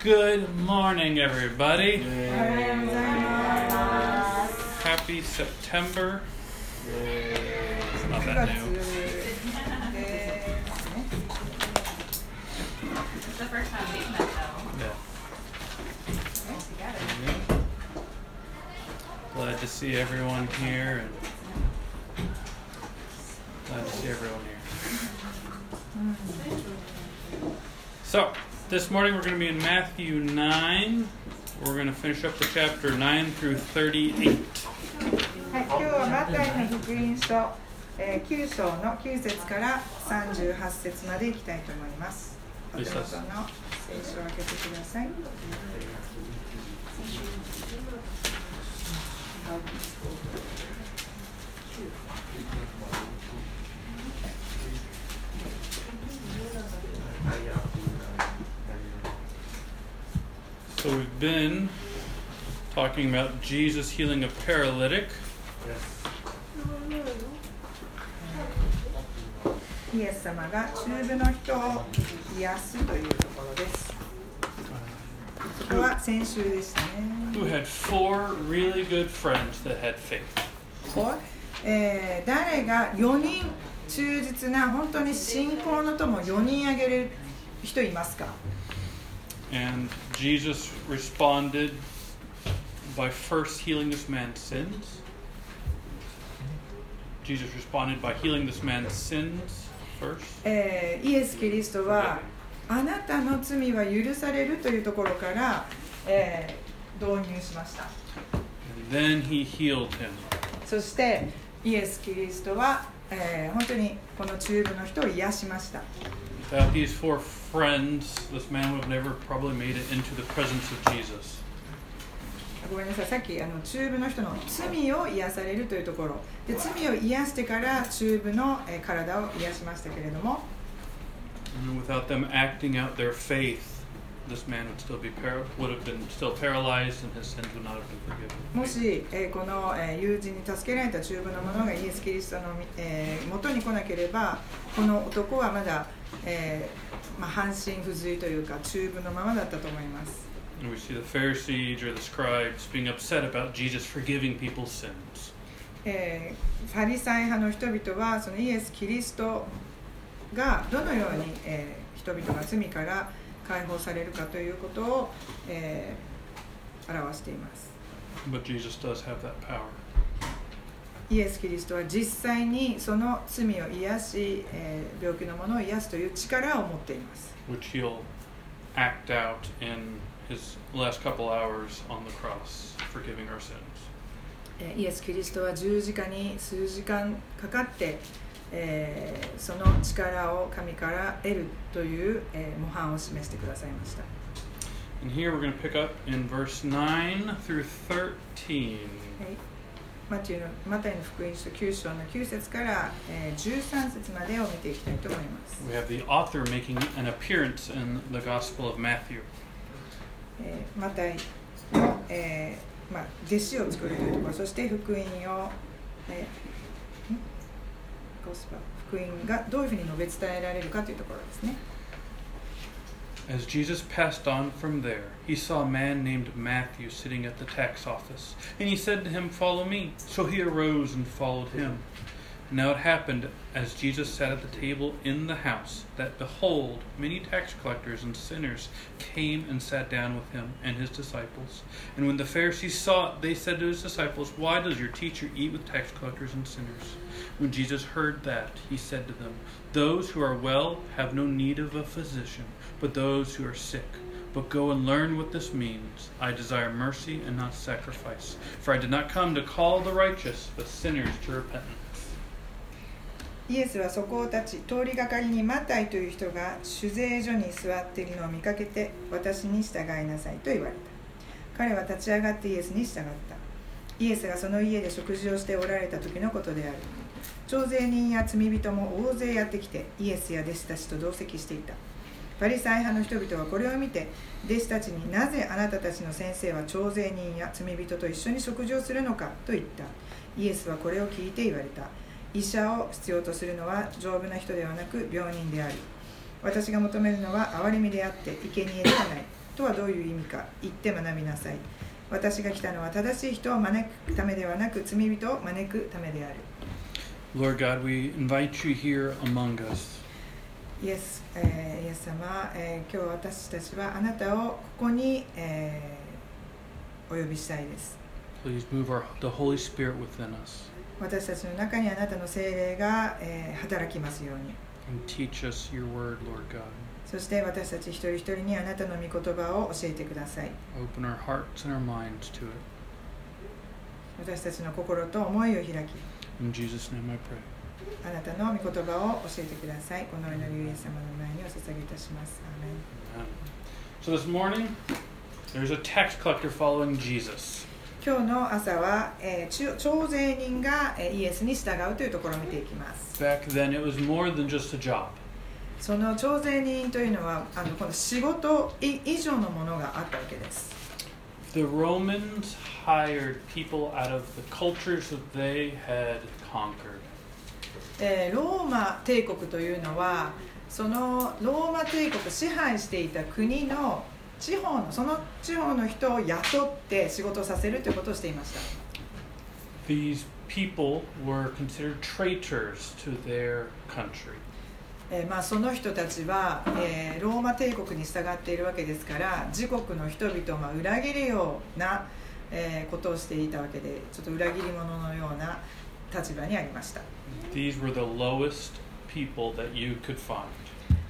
Good morning, everybody. Happy September. It's not that new. The first time we met, though. Yeah. Glad to see everyone here. And glad to see everyone here. So. this morning we're going to be in Matthew 9. We're going to finish up the chapter 9 through 38. はい、今日はマタイの福音書、えー、9章の9節から38節までいきたいと思います。お手元の聖書を開けてください。 So, we've been talking about Jesus healing a paralytic. イエス様が中部の人を癒すというところです。これは先週でしたね。 who had four really good friends that had faith. こうえー誰が4人忠実な本当に信仰の友4人挙げる人いますか And Jesus responded by first healing this man's sins. Jesus responded by healing this man's sins first. えーイエス・キリストはあなたの罪は許されるというところから、えー導入しました And then he healed him. そしてイエス・キリストは、 えー本当にこの中部の人を癒しました Without these four friends, this man would have never probably made it into the presence of Jesus. ごめんなさいさっきあの中部の人の罪を癒されるというところで罪を癒してから中部の、えー体を癒しましたけれども without them acting out their faith, this man would still be par- would have been still paralyzed, and his sins would not have been forgiven. もし、えーこの、えー友人に助けられた中部の者がイエス・キリストの、えー元に来なければこの男はまだ、えーまあ、半身不随というか中部のままだったと思います And we see the Pharisees or the scribes being upset about Jesus forgiving people's sins. えーファリサイ派の人々はそのイエス・キリストがどのように、えー人々が罪から解放されるかということを、えー表しています But Jesus does have that power. イエス・キリストは実際にその罪を癒し、えー病気の者を癒すという力を持っています which he'll act out in his last couple hours on the cross, forgiving our sins. えーイエス・キリストは十字架に数時間かかって、えーその力を神から得るという、えー模範を示してくださいました And here we're going to pick up in verse 9 through 13. はい、マティのマタイの福音書9章の9節から、えー13節までを見ていきたいと思います、We have the author making an appearance in the Gospel of Matthew. えーマタイの、えーまあ、弟子を作るというところそして福音を、えーん ゴスパ福音がどういうふうに述べ伝えられるかというところですね As Jesus passed on from there, he saw a man named Matthew sitting at the tax office, and he said to him, Follow me. So he arose and followed him. Now it happened, as Jesus sat at the table in the house, that behold, many tax collectors and sinners came and sat down with him and his disciples. And when the Pharisees saw it, they said to his disciples, Why does your teacher eat with tax collectors and sinners? When Jesus heard that, he said to them, Those who are well have no need of a physician, but those who are sick. But go and learn what this means. I desire mercy and not sacrifice. For I did not come to call the righteous, but sinners to repentance. イエスはそこを立ち通りがかりにマタイという人が酒税所に座っているのを見かけて私に従いなさいと言われた。彼は立ち上がってイエスに従った。イエスがその家で食事をしておられた時のことである。徴税人や罪人も大勢やってきてイエスや弟子たちと同席していた。パリサイ派の人々はこれを見て弟子たちになぜあなたたちの先生は徴税人や罪人と一緒に食事をするのかと言った。イエスはこれを聞いて言われた。医者を必要とするのは丈夫な人ではなく病人である私が求めるのは憐れみであって生贄ではないとはどういう意味か言って学びなさい。私が来たのは正しい人を招くためではなく罪人を招くためである。Lord God, we invite you here among us. イエス,、えーイエス様、えー今日私たちはあなたをここに、えーお呼びしたいです。Please move our, the Holy Spirit within us 私たちの中にあなたの精霊が、えー、働きますように。そして私たち一人一人にあなたの御言葉を教えてください。私たちの心と思いを開き。In Jesus name I pray. あなたの御言葉を教えてください。この祈りをイエス様の前にお捧げいたします。アーメン。So this morning, there's a tax collector following Jesus. 今日の朝は、えー徴税人が、えーイエスに従うというところを見ていきます Back then, it was more than just a job. その徴税人というのはあのこの仕事い以上のものがあったわけです The Romans hired people out of the cultures that they had conquered. えーローマ帝国というのはそのローマ帝国支配していた国の地方のその地方の人を雇って仕事をさせるということをしていました These people were considered traitors to their country. えーまあ、その人たちは、えーローマ帝国に従っているわけですから自国の人々をまあ裏切るような、えーことをしていたわけでちょっと裏切り者のような立場にありました These were the lowest people that you could find.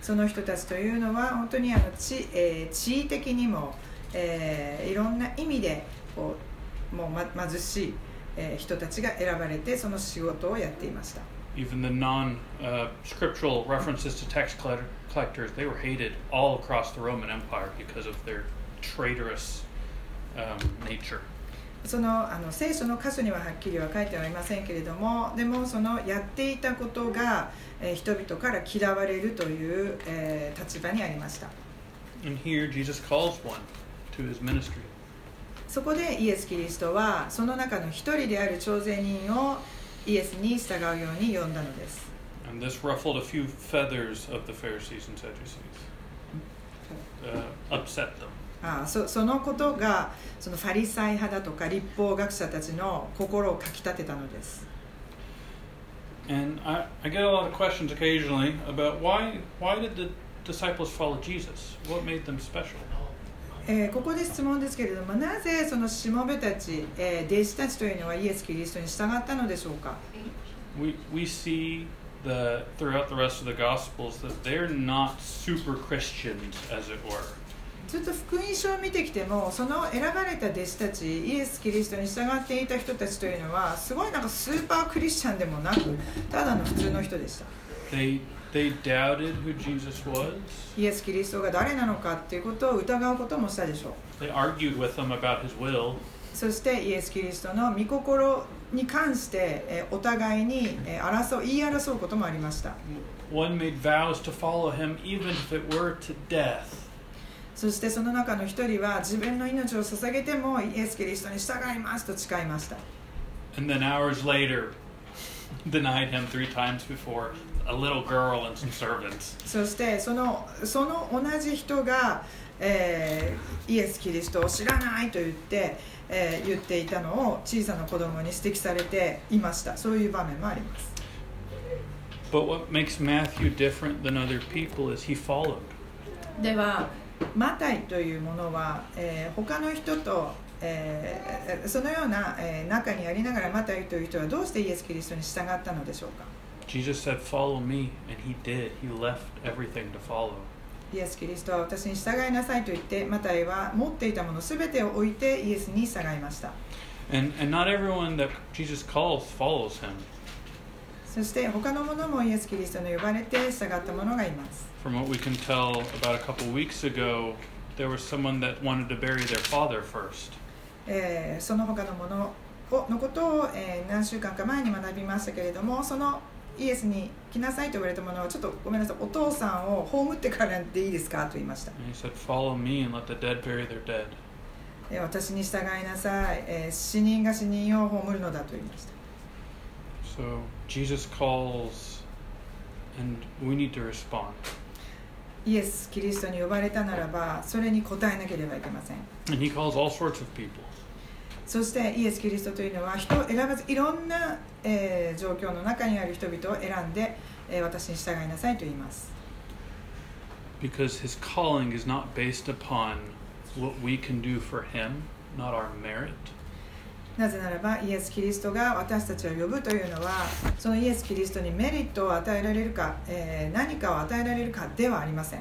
その人たちというのは本当にあの地,、えー地位的にも、えーいろんな意味でこうもう、ま、貧しい、えー人たちが選ばれてその仕事をやっていました Even the non uh, scriptural references to tax collect- collectors, they were hated all across the Roman Empire because of their traitorous um, nature. そのあの聖書の箇所にははっきりは書いてはいませんけれどもでもそのやっていたことが、えー人々から嫌われるという、えー立場にありました And here Jesus calls one to his ministry. そこでイエス・キリストはその中の一人である徴税人をイエスに従うように呼んだのです And this ruffled a few feathers of the Pharisees and Sadducees, uh, upset them. ああそ,そのことがそのファリサイ派だとか立法学者たちの心をかきたてたのです。ここで質問ですけれども、なぜそのしもべたち、えー、弟子たちというのはイエス・キリストに従ったのでしょうか？We, we see The, throughout the rest of the Gospels, that they're not super Christians, as it were. ずっと福音書を見てきてもその選ばれた弟子たちイエス・キリストに従っていた人たちというのはすごいなんかスーパークリスチャンでもなくただの普通の人でした They they doubted who Jesus was? イエス・キリストが誰なのかっていうことを疑うこともしたでしょう They argued with him about his will. そしてイエス・キリストの御心に関してえーお互いにえー争う言い争うこともありました One made vows to follow him even if it were to death. そしてその中の一人は自分の命を捧げてもイエス・キリストに従いますと誓いました And then hours later, denied him three times before a little girl and some servants. そしてそのその同じ人が、えーイエス・キリストを知らないと言って、えー言っていたのを小さな子供に指摘されていましたそういう場面もあります But what makes Matthew different than other people is he followed. ではマタイというものは、えー他の人と、えーそのような、えー中にありながらマタイという人はどうしてイエス・キリストに従ったのでしょうか？Jesus said, Follow me, and he did. He left everything to follow. イエス・キリストは私に従いなさいと言ってマタイは持っていたもの全てを置いてイエスに従いました And, and not everyone that Jesus calls follows him. そして他の者もイエス・キリストに呼ばれて従った者がいます From what we can tell, about a couple weeks ago, there was someone that wanted to bury their father first. えーその他のものをのことを、えー何週間か前に学びましたけれどもそのイエスに来なさいと言われたものはちょっとごめんなさいお父さんを葬ってからでいいですかと言いました he said, Follow me and let the dead bury their dead. えー私に従いなさい、えー死人が死人を葬るのだと言いました So Jesus calls, and we need to respond. イエス・キリストに呼ばれたならばそれに応えなければいけません And he calls all sorts of people. そしてイエス・キリストというのは人を選ばずいろんな、えー状況の中にある人々を選んで、えー私に従いなさいと言います Because his calling is not based upon what we can do for him, not our merit. なぜならばイエス・キリストが私たちを呼ぶというのはそのイエス・キリストにメリットを与えられるか、えー何かを与えられるかではありません.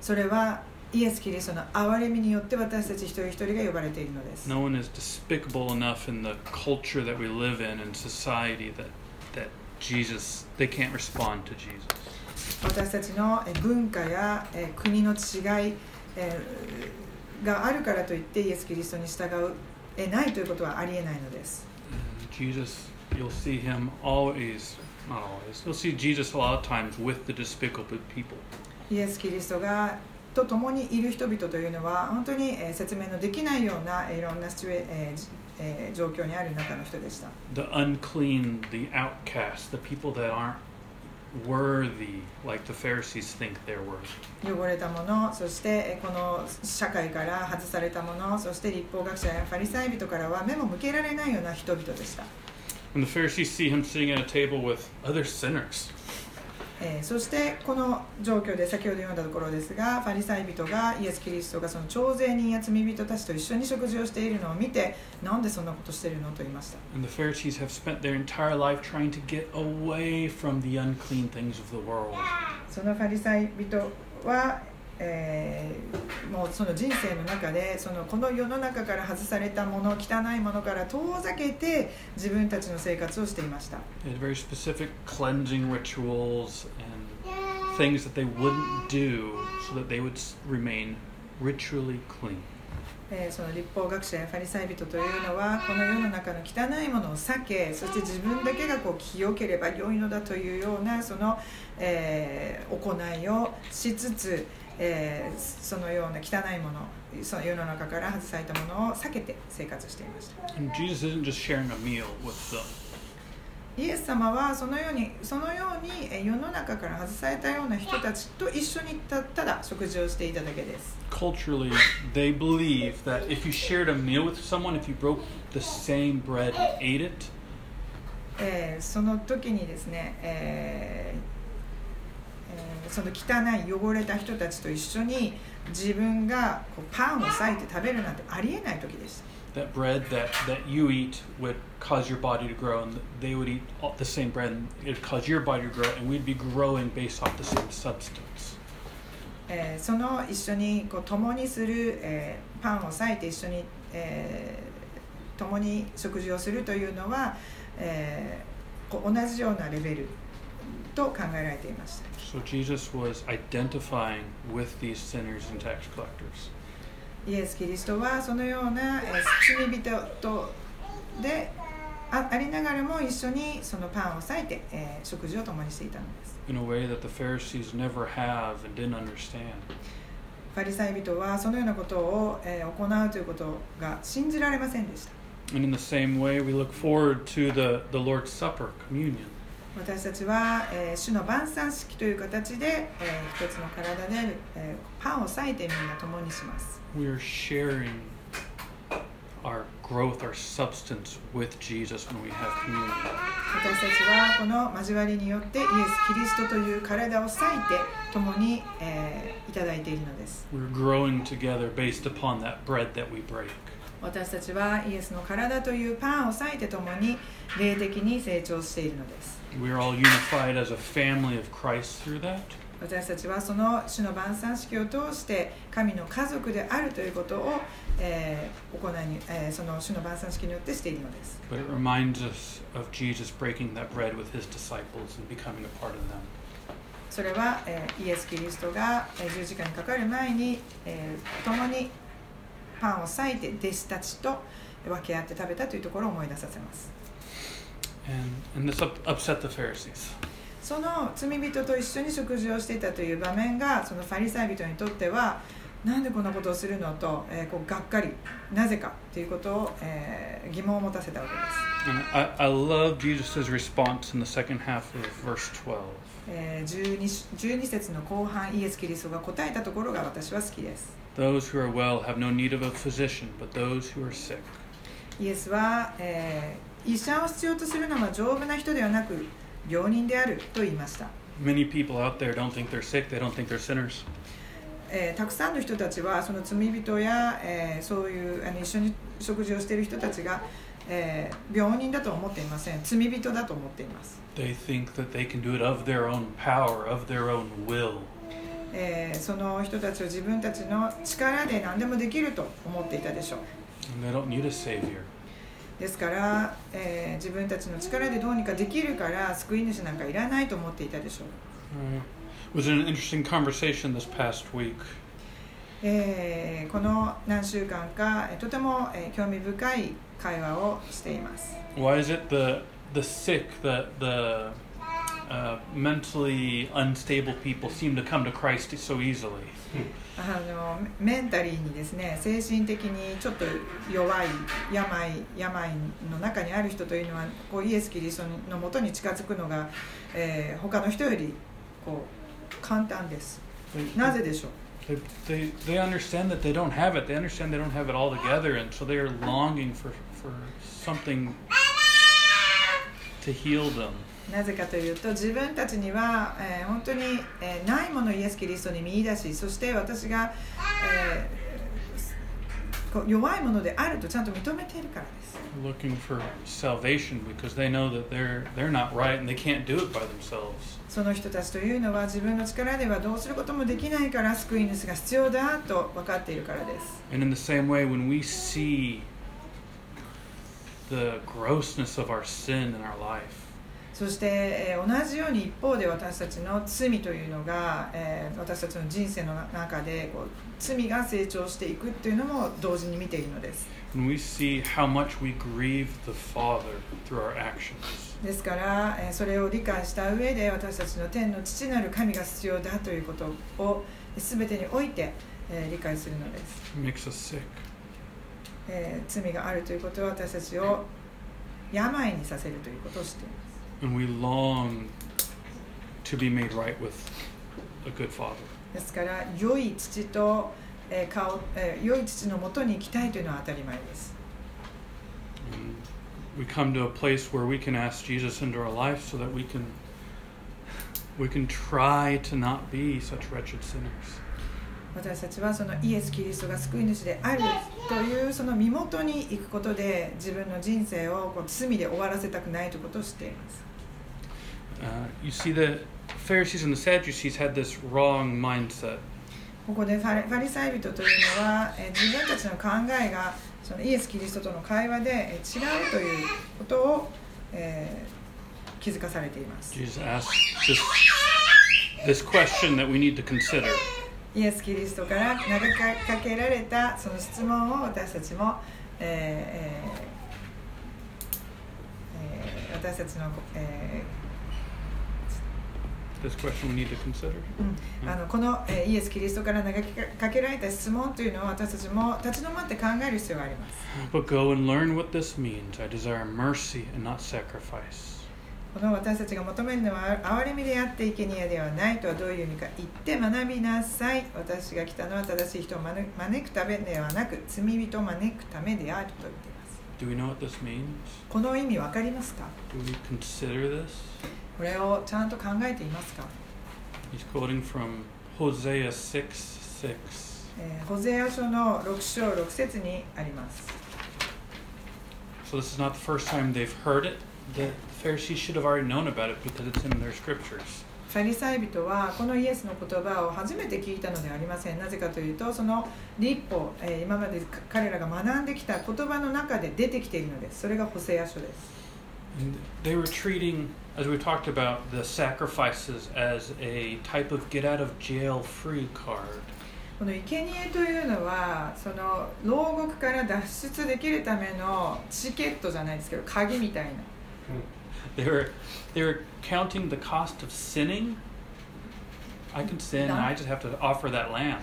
それはイエス・キリストの憐れみによって私たち一人一人が呼ばれているのです No one is despicable enough in the culture that we live in and society that that Jesus they can't respond to Jesus. 私たちのえー文化やえー国の違いえーがあるからといってイエス・キリストに従うえないということはありえないのです Jesus, you'll see him always, not always. You'll see Jesus a lot of times with the despicable people. イエス・キリストがと共にいる人々というのは本当にえー説明のできないようなえーいろんなシチュエ状況にある中の人でした The unclean, the outcast, the people that aren't worthy like the Pharisees think they're worthy. 汚れたものそしてえーこの社会から外されたものそして立法学者やファリサイ人からは目も向けられないような人々でした And the Pharisees see him sitting at a table with other sinners. えーそしてこの状況で先ほど読んだところですがファリサイ人がイエス・キリストがその徴税人や罪人たちと一緒に食事をしているのを見てなんでそんなことしてるのと言いました And the Pharisees have spent their entire life trying to get away from the unclean things of the world. そのファリサイ人は、えーもうその人生の中でそのこの世の中から外されたもの汚いものから遠ざけて自分たちの生活をしていました They had very specific cleansing rituals and things that they wouldn't do so that they would remain ritually clean. えーその立法学者やファリサイ人というのはこの世の中の汚いものを避けそして自分だけがこう清ければ良いのだというようなその、えー行いをしつつ、えー、そのような汚いもの、その世の中から外されたものを避けて生活していました。イエス様はそのように,そのように世の中から外されたような人たちと一緒にた,だ食事をしていただけです。ええ、その時にですね、えーその汚い汚れた人たちと一緒に自分がこうパンを裂いて食べるなんてありえない時でした that bread that, that you eat would cause your body to grow, and they would eat all the same bread, and it would cause your body to grow, and we'd be growing based off the same substance. えーその一緒にこう共にする、えーパンを裂いて一緒に、えー共に食事をするというのは、えーこう同じようなレベルと考えられていました So Jesus was identifying with these sinners and tax collectors. イエス・キリストはそのような、えー罪人とであありながらも一緒にそのパンを裂いて、えー食事を共にしていたのです in a way that the Pharisees never have and didn't understand. ファリサイ人はそのようなことを、えー行うということが信じられませんでした And in the same way, we look forward to the, the Lord's Supper, communion. 私たちは、えー主の晩餐式という形で、えー一つの体で、えーパンを裂いてみんな共にします We are sharing our growth, our substance with Jesus when we have communion. 私たちはこの交わりによってイエス・キリストという体を裂いて共に、えーいただいているのです We're growing together based upon that bread that we break. 私たちはイエスの体というパンを裂いて共に霊的に成長しているのです We're all unified as a family of Christ through that. 私たちはその主の晩餐式を通して神の家族であるということを、えー行いに、えーその主の晩餐式によってしているのです But it reminds us of Jesus breaking that bread with his disciples and becoming a part of them. それは、えーイエス・キリストが、えー十字架にかかる前に、えー共にパンを裂いて弟子たちと分け合って食べたというところを思い出させますその罪人と一緒に食事をしていたという場面がそのファリサイ人にとってはなんでこんなことをするのと、えー、こうがっかりなぜかということを、えー、疑問を持たせたわけです。I, I love 12. 節の後半、イエス・キリストが答えたところが私は好きです。イエスは、えー、医者を必要とするのは丈夫な人ではなく病人であると言いました、Many people out there don't think they're sick, they don't think they're sinners. えーたくさんの人たちはその罪人や、えーそういうあの一緒に食事をしている人たちが、えー病人だと思っていません罪人だと思っています、They think that they can do it of their own power, of their own will. えーその人たちを自分たちの力で何でもできると思っていたでしょう And they don't need a savior. ですから、えー自分たちの力でどうにかできるから救い主なんかいらないと思っていたでしょう。It was an interesting conversation this past week. えーこの何週間かえーとても、えー興味深い会話をしています。Why is it the the sick, the the uh, mentally unstable people seem to come to Christ so easily? あのメンタリーにですね精神的にちょっと弱い病病の中にある人というのはこうイエス・キリストのもとに近づくのが、えー他の人よりこう簡単ですなぜでしょう they, they, they understand that they don't have it. They understand they don't have it all together, and so they are longing for, for something to heal them. なぜかというと自分たちには、えー本当に、えーないものをイエス・キリストに見出しそして私が、えー弱いものであるとちゃんと認めているからです Looking for salvation because they know that they're they're not right and they can't do it by themselves. その人たちというのは自分の力ではどうすることもできないから救い主が必要だと分かっているからです And in the same way, when we see the grossness of our sin in our life, そして、えー同じように一方で私たちの罪というのが、えー私たちの人生の中でこう罪が成長していくっていうのも同時に見ているのです。ですから、えーそれを理解した上で私たちの天の父なる神が必要だということを全てにおいて、えー理解するのです、it makes us sick. えー罪があるということは私たちを病にさせるということを知っています And we long to be made right with a good Father. ですから良い父と、えー顔えー良い父のもとに行きたいというのは当たり前です we come to a place where we can ask Jesus into our life so that we can we can try to not be such wretched sinners. 私たちはそのイエス・キリストが救い主であるというその身元に行くことで自分の人生をこう罪で終わらせたくないということを知っています you see the Pharisees and the Sadducees had this wrong mindset. ここでファリサイ人というのは、えー、自分たちの考えがそのイエス・キリストとの会話で、えー、違うということを、えー、気づかされています。イエス・キリストから投げかけられたその質問を私たちも、えーえー、私たちの、えー This question we need to consider? ーうんあのこの、えーイエス・キリストから投げかけられた質問というのを私たちも立ち止まって考える必要があります But go and learn what this means. I desire mercy and not sacrifice. この私たちが求めるのは憐れみであって生贄ではないとはどういう意味か言って学びなさい私が来たのは正しい人を招招くためではなく罪人を招くためであると言っています Do we know what this means? この意味わかりますか？Do we consider this? これをちゃんと考えていますか、He's quoting from Hosea 6 6. えーホゼア書の6章6節にあります So this is not the first time they've heard it. The Pharisees should have already known about it because it's in their scriptures. ファリサイ人はこのイエスの言葉を初めて聞いたのではありませんなぜかというとその立法、えー今まで彼らが学んできた言葉の中で出てきているのですそれがホセア書です And they were treating, as we talked about, the sacrifices as a type of get out of jail free card. この生贄というのはその牢獄から脱出できるためのチケットじゃないですけど鍵みたいな They were, they were counting the cost of sinning. I can sin, and I just have to offer that lamb.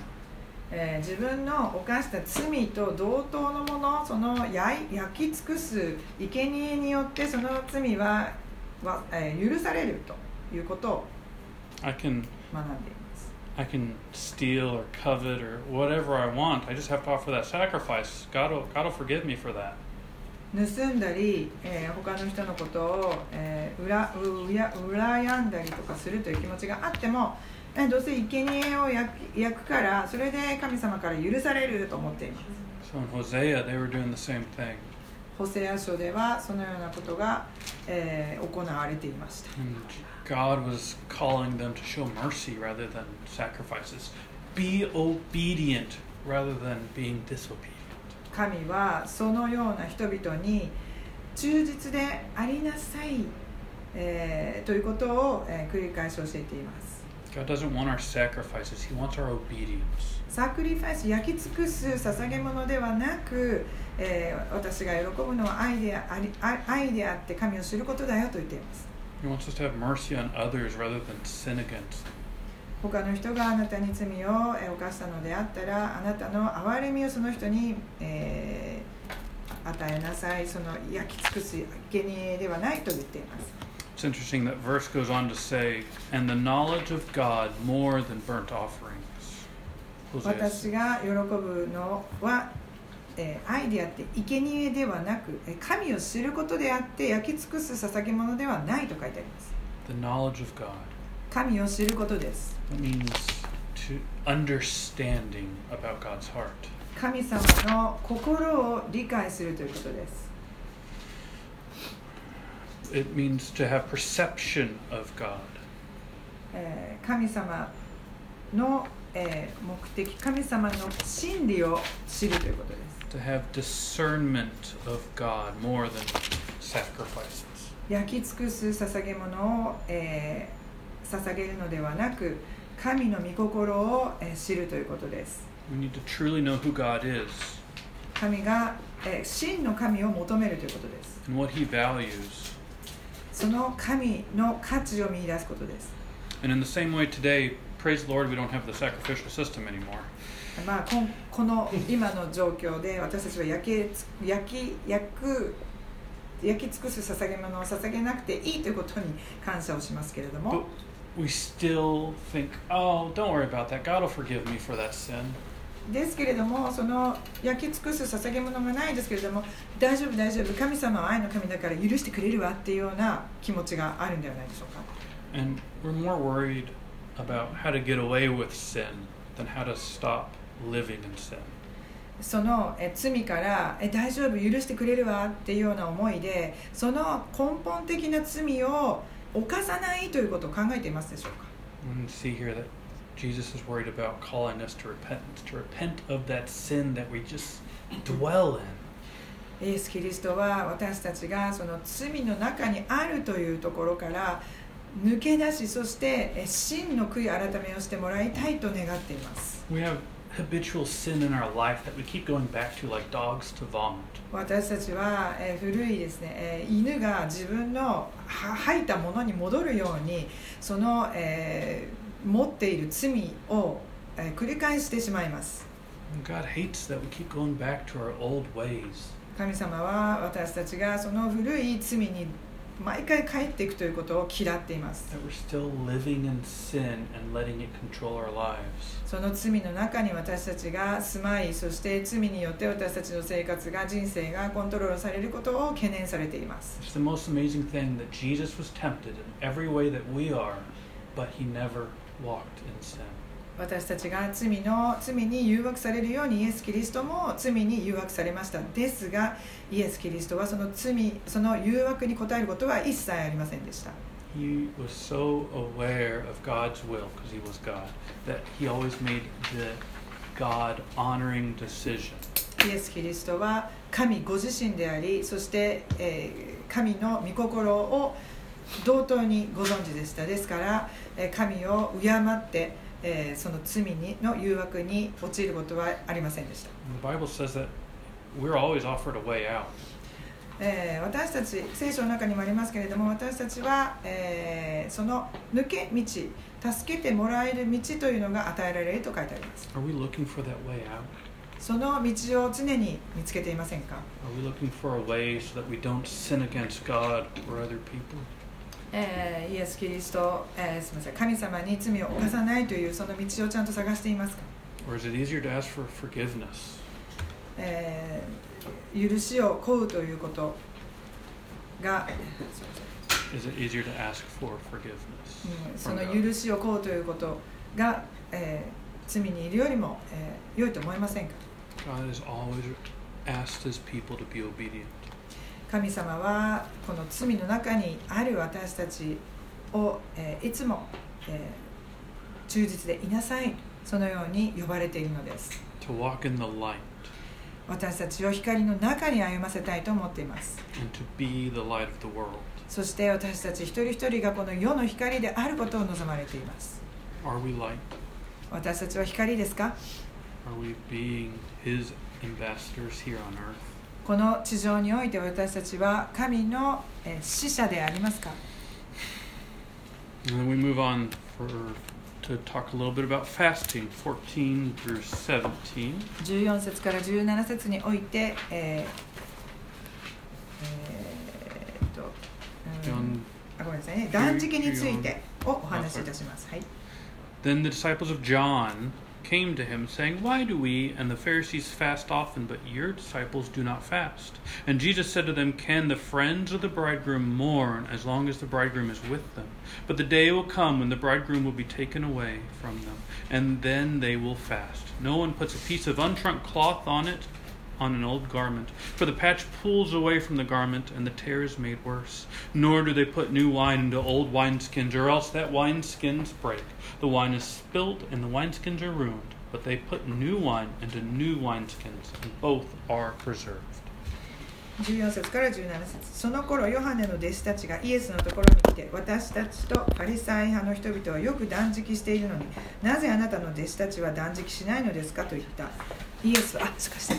えー自分の犯した罪と同等のものその焼い焼き尽くす生贄によってその罪は は、えー許されるということを学んでいます I can steal or covet or whatever I want. I just have to offer that sacrifice. God will, God will forgive me for that. 盗んだり、えー他の人のことを、えー、裏うや羨んだりとかするという気持ちがあっても、えーどうせ生贄を焼く焼くからそれで神様から許されると思っています So in Hosea, they were doing the same thing. ホセア書ではそのようなことが、えー行われていました God was calling them to show mercy rather than sacrifices. Be obedient rather than being disobedient. 神はそのような人々に忠実でありなさい、えーということを、えー繰り返し教えています God doesn't want our sacrifices, He wants our obedience. サクリファイス焼き尽くす捧げ物ではなく、えー、私が喜ぶのは愛でア,りあ愛であって神を知ることだよと言っています。他の人があなたに罪を犯したのであったらあなたの憐れみをその人に、えー、与えなさいその焼き尽くす生贄ではないと言っています。私が喜ぶのはえー愛であって生贄ではなくえー神を知ることであって焼き尽くす捧げ物ではないと書いてあります the knowledge of God. 神を知ることです That means to understanding about God's heart. 神様の心を理解するということです It means to have perception of God. えー神様の、えー目的神様の真理を知るということです To have discernment of God more than sacrifices. 焼き尽くす捧げ物を、えー捧げるのではなく神の御心を、えー知るということです We need to truly know who God is 神が、えー真の神を求めるということです and what He values. その神の価値を見出すことです And in the same way today, praise the Lord, we don't have the sacrificial system anymore. まあ、こんこの今の状況で私たちは焼き焼き焼く焼き尽くす捧げ物を捧げなくていいということに感謝をしますけれども we still think, oh, don't worry about that. God will forgive me for that sin. ですけれどもその焼き尽くす捧げ物がないですけれども大丈夫大丈夫神様は愛の神だから許してくれるわっていうような気持ちがあるんではないでしょうか And we're more worried about how to get away with sin than how to stop living in sin. そのえ罪からえ大丈夫許してくれるわっていうような思いでその根本的な罪を犯さないということを考えていますでしょうか？See here that Jesus is worried about calling us to repentance, to repent of that sin that we just dwell in. イエス・キリストは私たちがその罪の中にあるというところから抜け出しそしてえ真の悔い改めをしてもらいたいと願っています We have habitual sin in our life that we keep going back to, like dogs to vomit. 私たちは、えー、古いですね、えー、犬が自分の吐いたものに戻るようにその、えー、持っている罪を、えー、繰り返してしまいます神様は私たちがその古い罪に毎回帰っていくということを嫌っています。その罪の中に私たちが住まい、そして罪によって私たちの生活が人生がコントロールされることを懸念されています。私たちが罪の罪に誘惑されるようにイエス・キリストも罪に誘惑されましたですがイエス・キリストはその罪その誘惑に応えることは一切ありませんでした He was so aware of God's will because he was God that he always made the God honoring decision. イエス・キリストは神ご自身でありそして、えー神の御心を同等にご存知でしたですから、えー神を敬って、えー、その罪にの誘惑に陥ることはありませんでした。私たち、聖書の中にもありますけれども、私たちは、えー、その抜け道、助けてもらえる道というのが与えられると書いてあります。その道を常に見つけていませんか？えー、イエス・キリスト、えー、すみません、神様に罪を犯さないというその道をちゃんと探していますか？For、え、許しを請うということが、その許しを請うということが、えー、罪にいるよりも、えー、良いと思いませんか？神様はこの罪の中にある私たちを、えーいつも、えー忠実でいなさいそのように呼ばれているのです To walk in the light 私たちを光の中に歩ませたいと思っています and to be the light of the world. そして私たち一人一人がこの世の光であることを望まれています Are we light? 私たちは光ですか？Are we being his ambassadors here on earth? この地上において私たちは神の死者でありますか？14節から17節において、えーえーと、あごめんなさいね。断食についてお話しいたします。はい、came to him, saying, Why do we and the Pharisees fast often, but your disciples do not fast? And Jesus said to them, Can the friends of the bridegroom mourn as long as the bridegroom is with them? But the day will come when the bridegroom will be taken away from them, and then they will fast. No one puts a piece of unshrunk cloth on it on an old garment, for the patch pulls away from the garment, and the tear is made worse. Nor do they put new wine into old wineskins, or else that wineskins break. The wine is spilt, and the wineskins are ruined. But they put new wine into new wineskins, and both are preserved. 14節から17節その頃ヨハネの弟子たちがイエスのところに来て私たちとパリサイ派の人々はよく断食しているのになぜあなたの弟子たちは断食しないのですかと言ったイエスはあしかし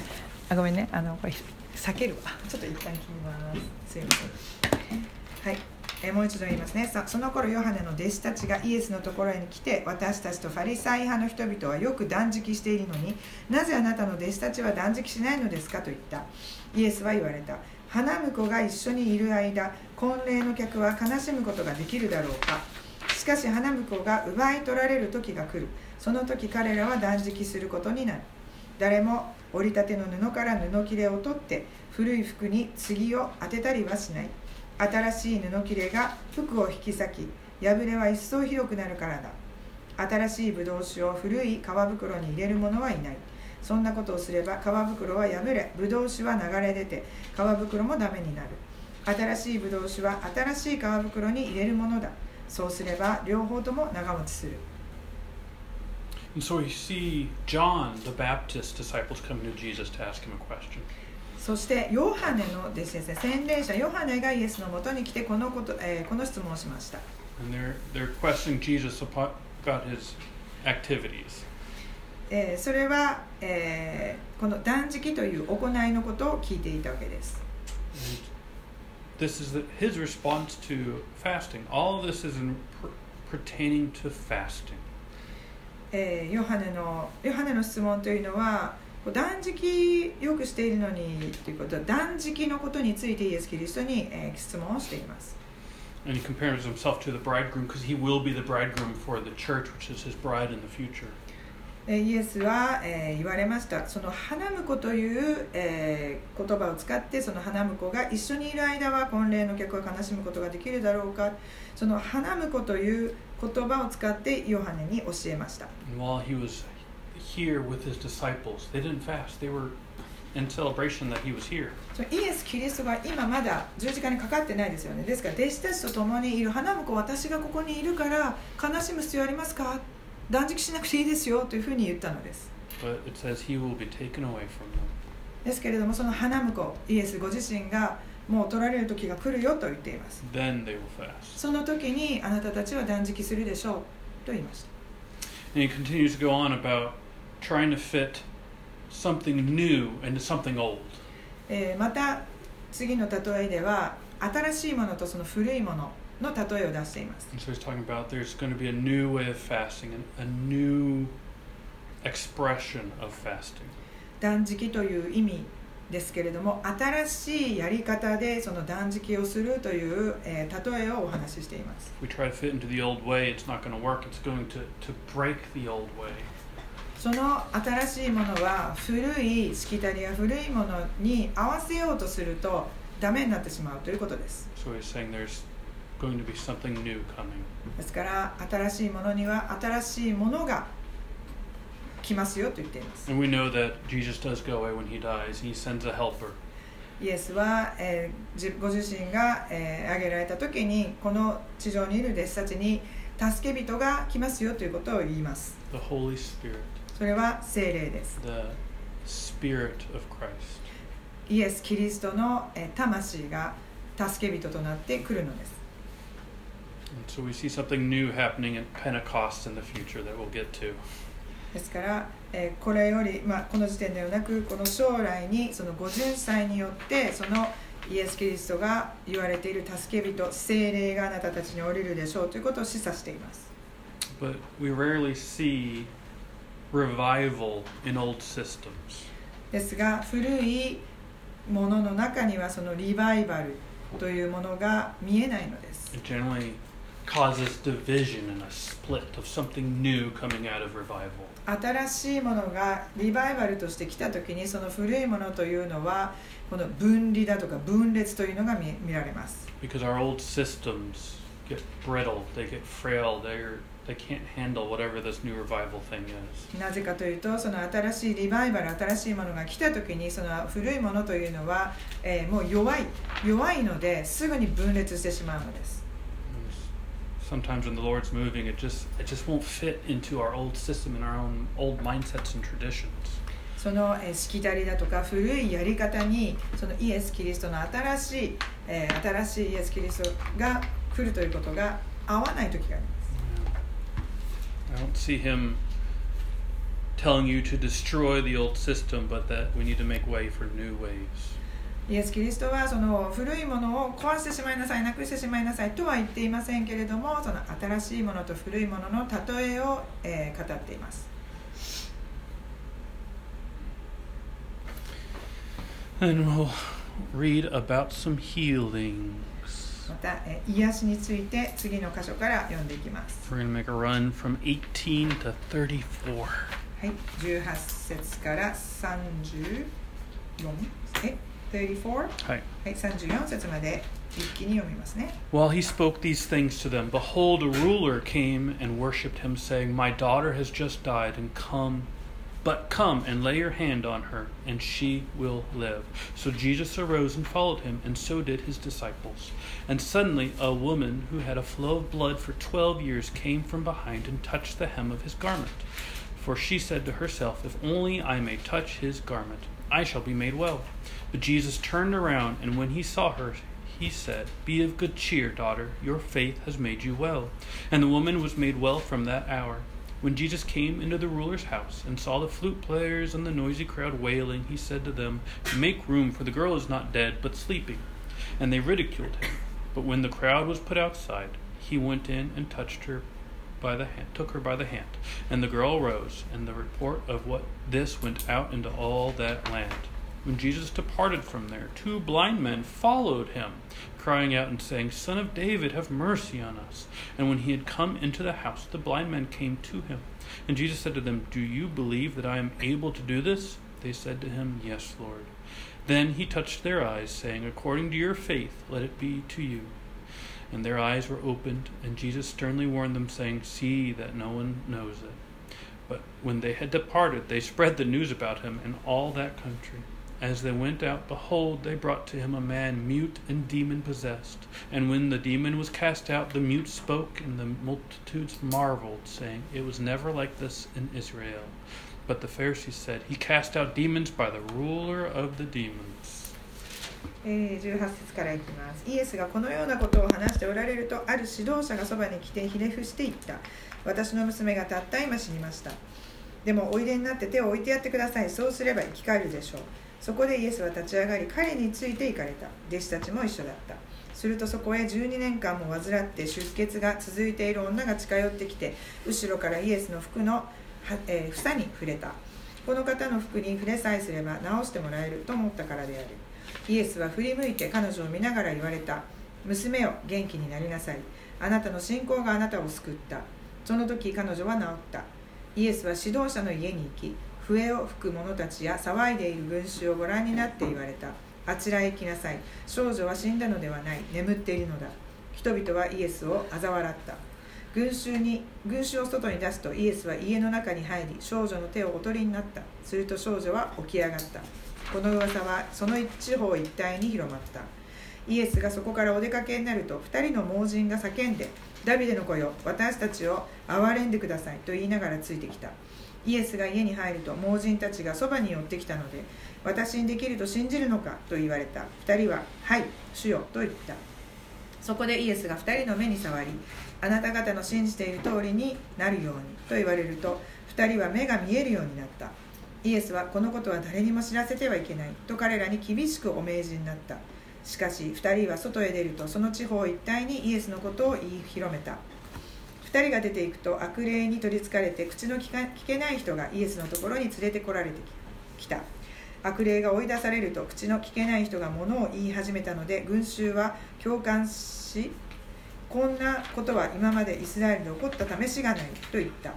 あごめんね。あのこれ避けるわ。ちょっと一旦切ります。すいません。はい。えもう一度言いますね。さその頃ヨハネの弟子たちがイエスのところに来て私たちとファリサイ派の人々はよく断食しているのになぜあなたの弟子たちは断食しないのですかと言った。イエスは言われた。花婿が一緒にいる間婚礼の客は悲しむことができるだろうか。しかし花婿が奪い取られる時が来る。その時彼らは断食することになる。誰も折りたての布から布切れを取って古い服に継を当てたりはしない。新しい布切れが服を引き裂き破れは一層ひどくなるからだ。新しいブドウ酒を古い皮袋に入れる者はいない。そんなことをすれば皮袋は破れブドウ酒は流れ出て皮袋もダメになる。新しいブドウ酒は新しい皮袋に入れるものだ。そうすれば両方とも長持ちする。And so we see John the Baptist disciples coming to Jesus to ask him a question. そしてヨハネの弟子ですね洗礼者ヨハネがイエスのもとに来てこのこと、えーこの質問をしました And they're, they're questioning Jesus about about his activities. えーそれは、えーこの断食という行いのことを聞いていたわけです And this is the, his response to fasting. All of this is in, per, pertaining to fasting. えーヨハネのヨハネの質問というのは断食よくしているのにということは断食のことについてイエス・キリストに、えー質問をしています。And he compares himself to the bridegroom because he will be the bridegroom for the church, which is his bride in the future. えーイエスは、えー言われました。その花婿という、えー言葉を使ってその花婿が一緒にいる間は婚礼の客は悲しむことができるだろうか。その花婿という言葉を使ってヨハネに教えました And while he was here with his disciples, they didn't fast. They were in celebration that he was here. そのイエス・キリストが今まだ十字架にかかってないですよねですから弟子たちと共にいる花婿私がここにいるから悲しむ必要ありますか？断食しなくていいですよというふうに言ったのです But it says he will be taken away from them. ですけれどもその花婿イエスご自身がもう取られる時が来るよと言っています Then they will fast. その時にあなたたちは断食するでしょうと言いました And he continues to go on about trying to fit something new into something old. えーまた次の例えでは新しいものとその古いものの例えを出しています And so he's talking about there's going to be a new way of fasting, a new expression of fasting. 断食という意味ですけれども新しいやり方でその断食をするという、えー、例えをお話ししています。その新しいものは古いしきたりや古いものに合わせようとするとだめになってしまうということです。ですから新しいものには新しいものが来ますよと言っています And we know that Jesus does go away when he dies. He sends a helper. イエスは、えーじご自身が、えー挙げられた時にこの地上にいる弟子たちに助け人が来ますよということを言います the Holy Spirit, それは聖霊です the Spirit of Christ. イエス・キリストの、えー魂が助け人となってくるのです And so we see something new happening at Pentecost in the future that we'll get to. ですから、えーこれより、まあ、この時点ではなくこの将来にその五巡祭によってそのイエス・キリストが言われている助け人聖霊があなたたちに降りるでしょうということを示唆しています But we rarely see revival in old systems. ですが古いものの中にはそのリバイバルというものが見えないのです It generally causes division and a split of something new coming out of revival. 新しいものがリバイバルとして来た時にその古いものというのはこの分離だとか分裂というのが見見られます Because our old systems get brittle, they get frail, they're, they can't handle whatever this new revival thing is. なぜかというとその新しいリバイバル新しいものが来た時にその古いものというのは、えーもう弱い弱いのですぐに分裂してしまうのです Sometimes when the Lord's moving, it just it just won't fit into our old system and our own old mindsets and traditions. その、えーしきたりだとか古いやり方にそのイエス・キリストの新しい、えー新しいイエス・キリストが来るということが合わない時があります I don't see him telling you to destroy the old system, but that we need to make way for new ways. イエス・キリストはその古いものを壊してしまいなさいなくしてしまいなさいとは言っていませんけれどもその新しいものと古いものの例えを、えー語っています And we'll read about some healings. また、えー癒しについて次の箇所から読んでいきます We're going to make a run from 18 to 34. はい18節から34え 34? はいはい、34節まで一気に読みますね。 While he spoke these things to them, behold, a ruler came and worshipped him, saying, My daughter has just died, and come, but come and lay your hand on her, and she will live. So Jesus arose and followed him, and so did his disciples. And suddenly a woman who had a flow of blood for twelve years came from behind and touched the hem of his garment. For she said to herself, If only I may touch his garment, I shall be made well. But Jesus turned around, and when he saw her, he said, Be of good cheer, daughter, your faith has made you well. And the woman was made well from that hour. When Jesus came into the ruler's house and saw the flute players and the noisy crowd wailing, he said to them, Make room, for the girl is not dead, but sleeping. And they ridiculed him. But when the crowd was put outside, he went in and touched her by the hand, took her by the hand, and the girl rose, and the report of what this went out into all that land. When Jesus departed from there, two blind men followed him, crying out and saying, Son of David, have mercy on us. And when he had come into the house, the blind men came to him. And Jesus said to them, Do you believe that I am able to do this? They said to him, Yes, Lord. Then he touched their eyes, saying, According to your faith, let it be to you. And their eyes were opened, and Jesus sternly warned them, saying, See that no one knows it. But when they had departed, they spread the news about him in all that country. As they went out, behold, they brought to him a man mute and demon possessed. And when the demon was cast out, the mute spoke, and the multitudes marveled, saying, It was never like this in Israel. But the Pharisees said, He cast out demons by the ruler of the demons. えー18節からいきます。イエスがこのようなことを話しておられると、ある指導者がそばに来てひれ伏していった。私の娘がたった今死にました。 でもおいでになって手を置いてやってくださいそうすれば生き返るでしょう そこでイエスは立ち上がり彼について行かれた。弟子たちも一緒だった。するとそこへ12年間も患って出血が続いている女が近寄ってきて後ろからイエスの服の、えー房に触れた。この方の服に触れさえすれば治してもらえると思ったからである。イエスは振り向いて彼女を見ながら言われた。娘よ元気になりなさい。あなたの信仰があなたを救った。その時彼女は治った。イエスは指導者の家に行き笛を吹く者たちや騒いでいる群衆をご覧になって言われた。あちらへ行きなさい。少女は死んだのではない。眠っているのだ。人々はイエスを嘲笑った。群衆に群衆を外に出すとイエスは家の中に入り少女の手をお取りになった。すると少女は起き上がった。この噂はその地方一帯に広まった。イエスがそこからお出かけになると2人の盲人が叫んで「ダビデの子よ私たちを憐れんでください」と言いながらついてきた。イエスが家に入ると盲人たちがそばに寄ってきたので「私にできると信じるのか?」と言われた。2人は「はい主よ」と言った。そこでイエスが2人の目に触りあなた方の信じている通りになるようにと言われると2人は目が見えるようになった。イエスはこのことは誰にも知らせてはいけない。と彼らに厳しくお命じになった。しかし2人は外へ出るとその地方一帯にイエスのことを言い広めた。2人が出ていくと悪霊に取りつかれて口の聞か聞けない人がイエスのところに連れてこられてきた。悪霊が追い出されると口の聞けない人が物を言い始めたので群衆は共感しこんなことは今までイスラエルで起こった試しがないと言った。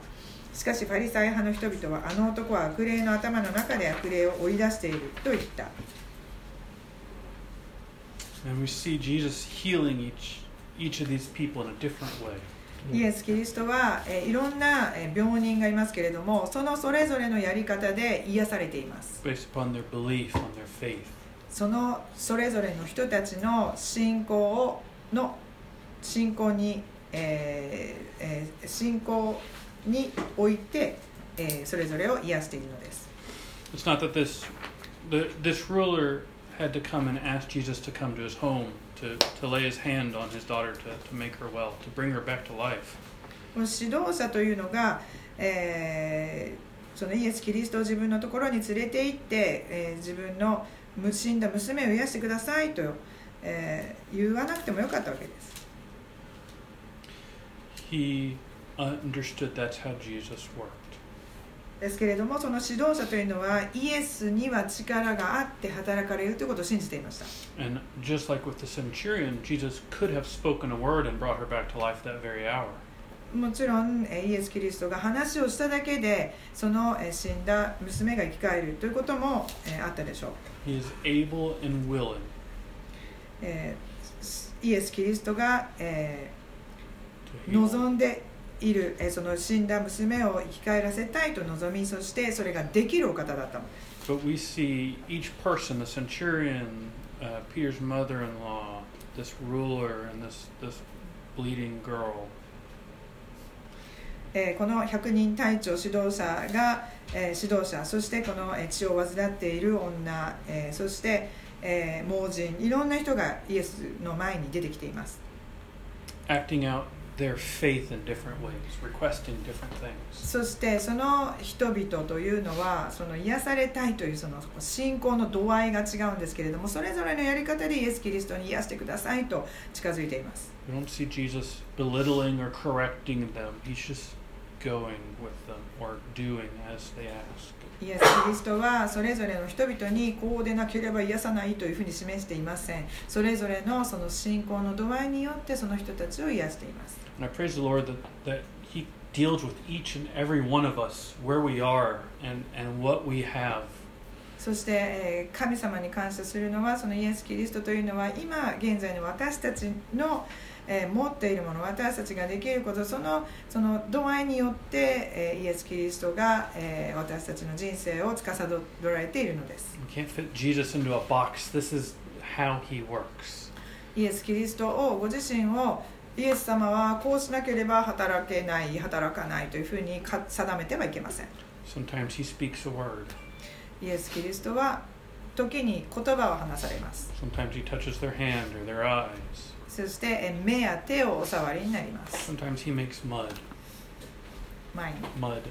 しかしファリサイ派の人々はあの男は悪霊の頭の中で悪霊を追い出していると言った。And we see Jesus healing each each of these people in a different way. イエス・キリストはえいろんな病人がいますけれどもそのそれぞれのやり方で癒されています。そのそれぞれの人たちの信仰をの信仰に、ええ、信仰において、え、それぞれを癒しているのです。It's not that this, the, this ruler had to come and ask Jesus to come to his home. To, to lay his hand on his daughter to, to make her well, to bring her back to life. この指導者というのが、えーそのイエス・キリストを自分のところに連れて行って、えー自分のむ死んだ娘を癒してくださいと、えー言わなくてもよかったわけです。He understood that's how Jesus worked. ですけれどもその指導者というのはイエスには力があって働かれるということを信じていました。もちろんイエス・キリストが話をしただけでその死んだ娘が生き返るということもあったでしょう。イエス・キリストが望んで。To. いる、えーその死んだ娘を生き返らせたいと望みそしてそれができるお方だったのです But we see each person, the centurion, uh, Peter's mother-in-law, this ruler, and this this bleeding girl. えーこの100人隊長指導者が、えー指導者そしてこのえー血を患っている女、えーそして、えー盲人いろんな人がイエスの前に出てきています acting out their faith in different ways, requesting different things. そしてその人々というのはその癒されたいというその信仰の度合いが違うんですけれどもそれぞれのやり方でイエス・キリストに癒してくださいと近づいています We don't see Jesus belittling or correcting them. He's just going with them or doing as they ask. イエス・キリストはそれぞれの人々にこうでなければ癒さないというふうに示していませんそれぞれのその信仰の度合いによってその人たちを癒しています And I praise the Lord that, that He deals with each and every one of us where we are and, and what we have. そして、えー神様に感謝するのはそのイエス・キリストというのは今現在の私たちの、えー持っているもの私たちができることそのその度合いによって、えーイエス・キリストが、えー私たちの人生を司られているのです We can't fit Jesus into a box. This is how He works. イエス・キリストをご自身を イエス様はこうしなければ働けない働かないというふうにか定めてはいけません Sometimes He speaks a word. イエス・キリストは時に言葉を話されます Sometimes He touches their hand or their eyes. そしてえ目や手をお触りになります Sometimes He makes mud. 前に Mud.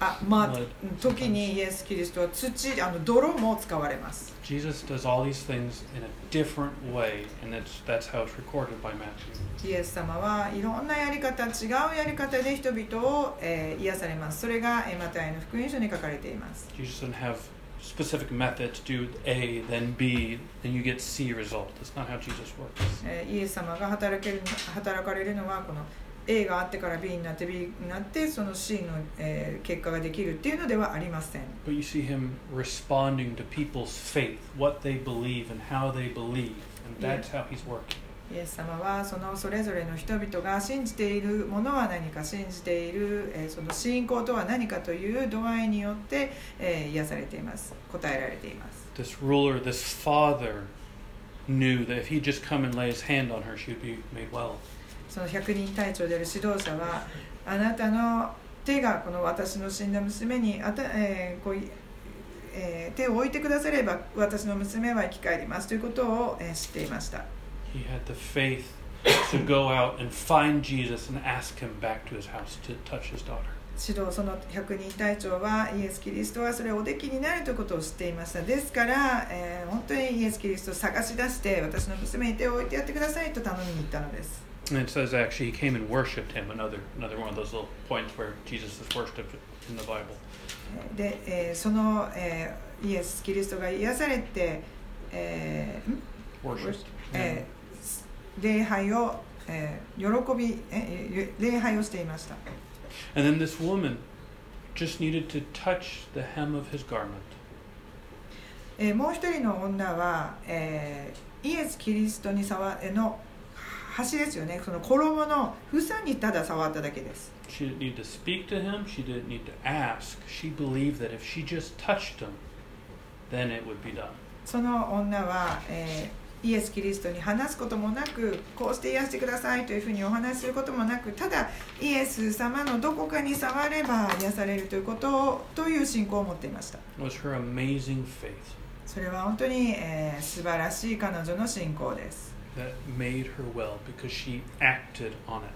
あまあ時にイエス・キリストは土あの泥も使われます Jesus does all these things in a different way, and that's that's how it's recorded by Matthew. イエス様はいろんなやり方違うやり方で人々を、えー癒されますそれがえーマタイの福音書に書かれています Jesus doesn't have specific methods. Do A, then B, then you get C result. That's not how Jesus works. えーイエス様が働ける働かれるのはこの A があってから B になって B になってその C の、えー結果ができるっていうのではありません But you see him responding to people's faith, what they believe, and how they believe, and that's how he's working. イエス様はそのそれぞれの人々が信じているものは何か信じている、えーその信仰とは何かという度合いによって、えー癒されています答えられています This ruler, this father, knew that if he'd just come and lay his hand on her, she would be made well. その百人隊長である指導者はあなたの手がこの私の死んだ娘にあた、えーこういえー手を置いてくだされば私の娘は生き返りますということを、えー知っていました。He had the faith to go out and find Jesus and ask him back to his house to touch his daughter. 指導その百人隊長はイエス・キリストはそれをおできになるということを知っていました。ですから、えー本当にイエス・キリストを探し出して私の娘に手を置いてやってくださいと頼みに行ったのです And it says actually he came and worshipped him. Another another one of those little points where Jesus is worshipped in the Bible. で、えーその、えーイエス・キリストが癒されて、えーん Worshipped. えー礼拝を、えー喜び、えー礼拝をしていました And then this woman just needed to touch the hem of his garment. えーもう一人の女は、えーイエス・キリストに触えの 端ですよねその衣の房にただ触っただけです She didn't need to speak to him. She didn't need to ask. She believed that if she just touched him, then it would be done. その女は、えーイエス・キリストに話すこともなくこうして癒してくださいというふうにお話しすることもなくただイエス様のどこかに触れば癒されるということをという信仰を持っていました was her amazing faith それは本当に、えー素晴らしい彼女の信仰です、that made her well because she acted on it.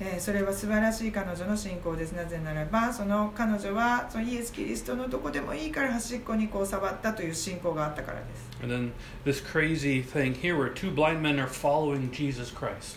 えーそれは素晴らしい彼女の信仰ですなぜならばその彼女はそのイエス・キリストのどこでもいいから端っこにこう触ったという信仰があったからです And then this crazy thing here where two blind men are following Jesus Christ.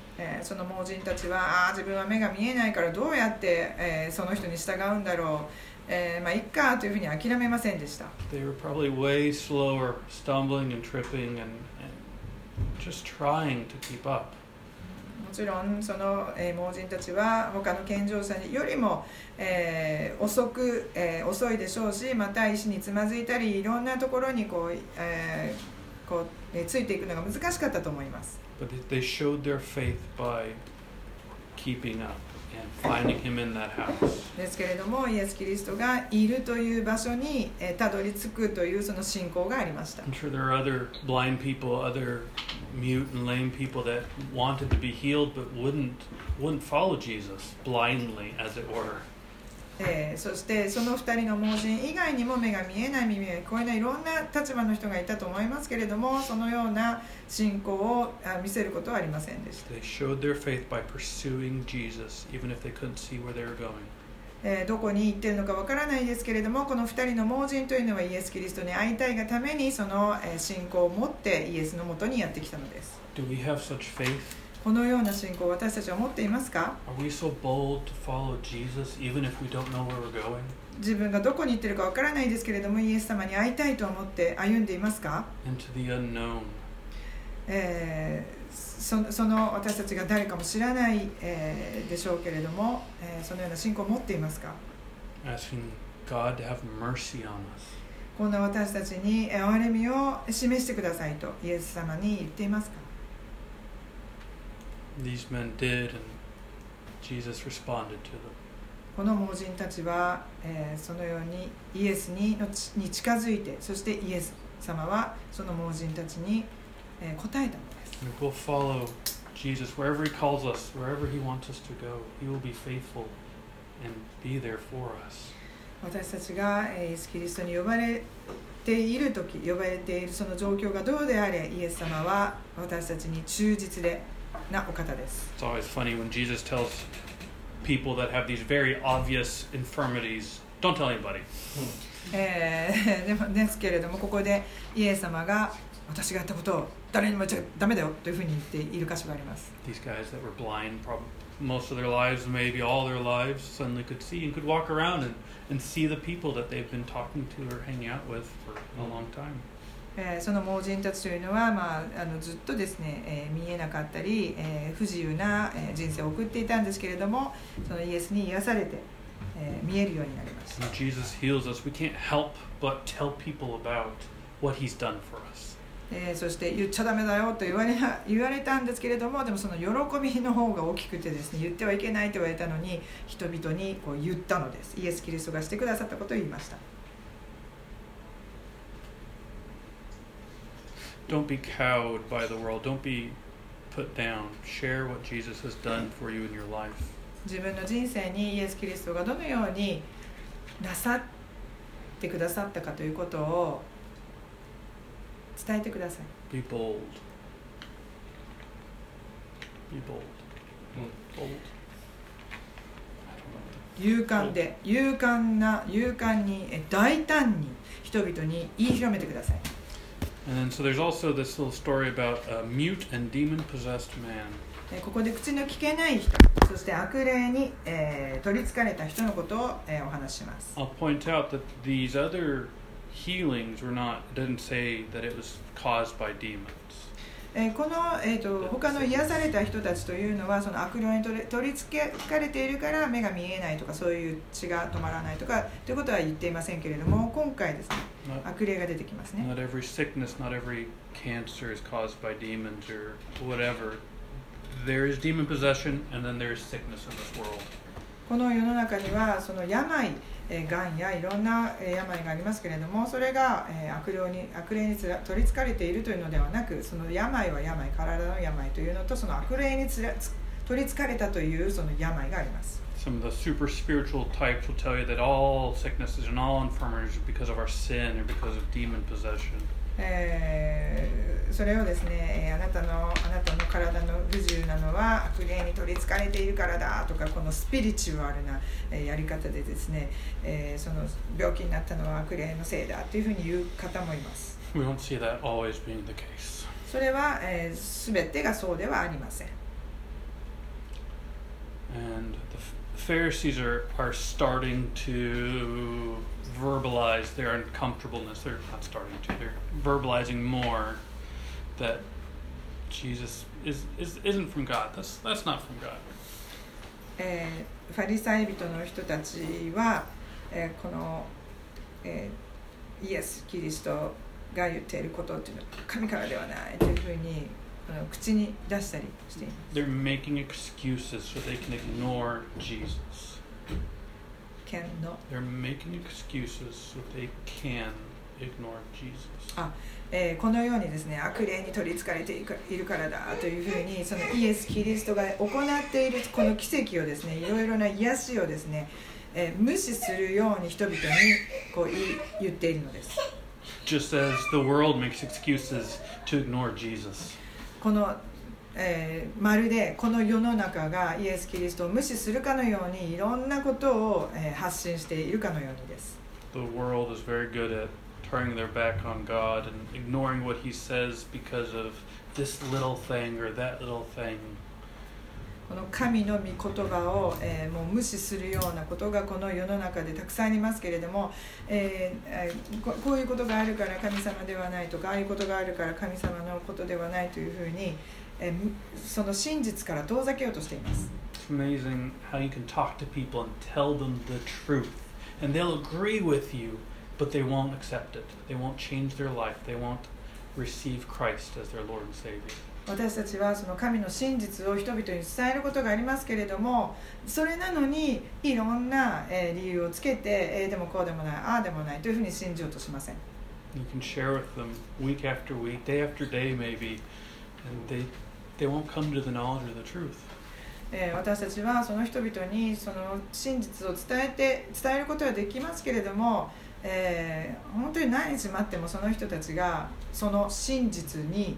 えーその盲人たちはああ自分は目が見えないからどうやって、えーその人に従うんだろう、えーまあいっかというふうに諦めませんでした。They were probably way slower, stumbling and tripping and, and just trying to keep up. もちろんその、えー盲人たちは他の健常者よりも、えー遅く、えー遅いでしょうしまた石につまずいたりいろんなところにこう、えーこうえーついていくのが難しかったと思います But they they showed their faith by keeping up and finding him in that house. ですけれどもイエス・キリストがいるという場所に、えーたどり着くというその信仰がありました I'm sure there are other blind people, other mute and lame people that wanted to be healed but wouldn't wouldn't follow Jesus blindly, as it were. えーそしてその2人の盲人以外にも目が見えない耳が聞こえないいろんな立場の人がいたと思いますけれどもそのような信仰をあ見せることはありませんでした、They showed their faith by pursuing Jesus, even if they couldn't see where they were going. えーどこに行ってるのかわからないですけれどもこの2人の盲人というのはイエス・キリストに会いたいがためにそのえー信仰を持ってイエスのもとにやってきたのです Do we have such faith? このような信仰を私たちは持っていますか?自分がどこに行ってるかわからないですけれどもイエス様に会いたいと思って歩んでいますか？えーそその私たちが誰かも知らない、えーでしょうけれども、えーそのような信仰を持っていますか？Asking God to have mercy on us. こんな私たちにえー憐れみを示してくださいとイエス様に言っていますか？These men did, and Jesus responded to them. ここの盲人たちは、えーそのようにイエスにのちに近づいてそしてイエス様はその盲人たちに、えー答えたのです we'll follow Jesus wherever He calls us, wherever He wants us to go. He will be faithful and be there for us. 私たちがえーイエス・キリストに呼ばれている時呼ばれているその状況がどうであれイエス様は私たちに忠実でなお方です It's always funny when Jesus tells people that have these very obvious infirmities, don't tell anybody. えーでもですけれどもここでイエス様が私がやったことを誰にも言っちゃダメだよというふうに言っている箇所があります These guys that were blind, probably most of their lives, maybe all their lives, suddenly could see and could walk around and, and see the people that they've been talking to or hanging out with for a long time. えーその盲人たちというのは、まあ、あのずっとですね、えー見えなかったり、えー不自由な、えー人生を送っていたんですけれどもそのイエスに癒されて、えー見えるようになりました。When Jesus heals us, we can't help but tell people about what He's done for us. えーそして言っちゃダメだよと言われな言われたんですけれどもでもその喜びの方が大きくてですね言ってはいけないと言われたのに人々にこう言ったのです。イエス・キリストがしてくださったことを言いました Don't be cowed by the world. Don't be put down. Share what Jesus has done for you in your life. 自分の人生にイエス・キリストがどのようになさってくださったかということを伝えてください Be bold. Be bold. Bold. 勇敢で勇敢な勇敢にえ大胆に人々に言い広めてください And then, so there's also this little story about a mute and demon possessed man. えここで口の聞けない人そして悪霊に、えー取りつかれた人のことを、えーお話しします I'll point out that these other healings were not, it didn't say that it was caused by demons. えーこの、えー、と他の癒された人たちというのはその悪霊に取り取り付けかれているから目が見えないとかそういう血が止まらないとかということは言っていませんけれども今回ですね悪霊が出てきますね not every sickness, not every cancer is caused by demons or whatever. There is demon possession, and then there is sickness in this world. この世の中にはその病がんやいろんな病がありますけれどもそれが悪霊に悪霊につら取りつかれているというのではなくその病は病体の病というのとその悪霊につらつ取りつかれたというその病があります Some of the super spiritual types will tell you that all sicknesses and all infirmities are because of our sin or because of demon possession. えーそれをですね、えーあなたのあなたの体の不自由なのは悪霊に取りつかれているからだとかこのスピリチュアルな、えーやり方でですね、えーその病気になったのは悪霊のせいだというふうに言う方もいます We don't see that always being the case. それは、えー、全てがそうではありません And the Pharisees are, are starting to verbalize their uncomfortableness. They're not starting to, they're verbalizing more that Jesus is, is, isn't from God. That's, that's not from God. えーファリサイ人の人たちは、えーこの、えーイエス・キリストが言っていることっていうのは神からではないというふうにあの口に出したりしています They're making excuses so they can ignore Jesus. Can not They're making excuses so they can ignore Jesus. あえーこのようにですね悪霊に取りつかれているからだというふうにそのイエス・キリストが行っているこの奇跡をですねいろいろな癒しをですね、えー無視するように人々にこう言っているのです Just as the world makes excuses to ignore Jesus. この、えーまるでこの世の中がイエス・キリストを無視するかのようにいろんなことを、えー発信しているかのようにです The world is very good at turning their back on God and ignoring what He says because of this little thing or that little thing. この神の御言葉を、えーもう無視するようなことがこの世の中でたくさんありますけれども、えーえーここういうことがあるから神様ではないとかああいうことがあるから神様のことではないというふうに、えその真実から遠ざけようとしています。It's amazing how you can talk to people and tell them the truth, and they'll agree with you, but they won't accept it. They won't change their life. They won't receive Christ as their Lord and Savior. 私たちはその神の真実を人々に伝えることがありますけれどもそれなのにいろんなえー理由をつけて、えーでもこうでもないああでもないというふうに信じようとしません You can share with them week after week, day after day, maybe, and they they won't come to the knowledge of the truth. えー私たちはその人々にその真実を伝えて伝えることはできますけれども、えー本当に何日待ってもその人たちがその真実に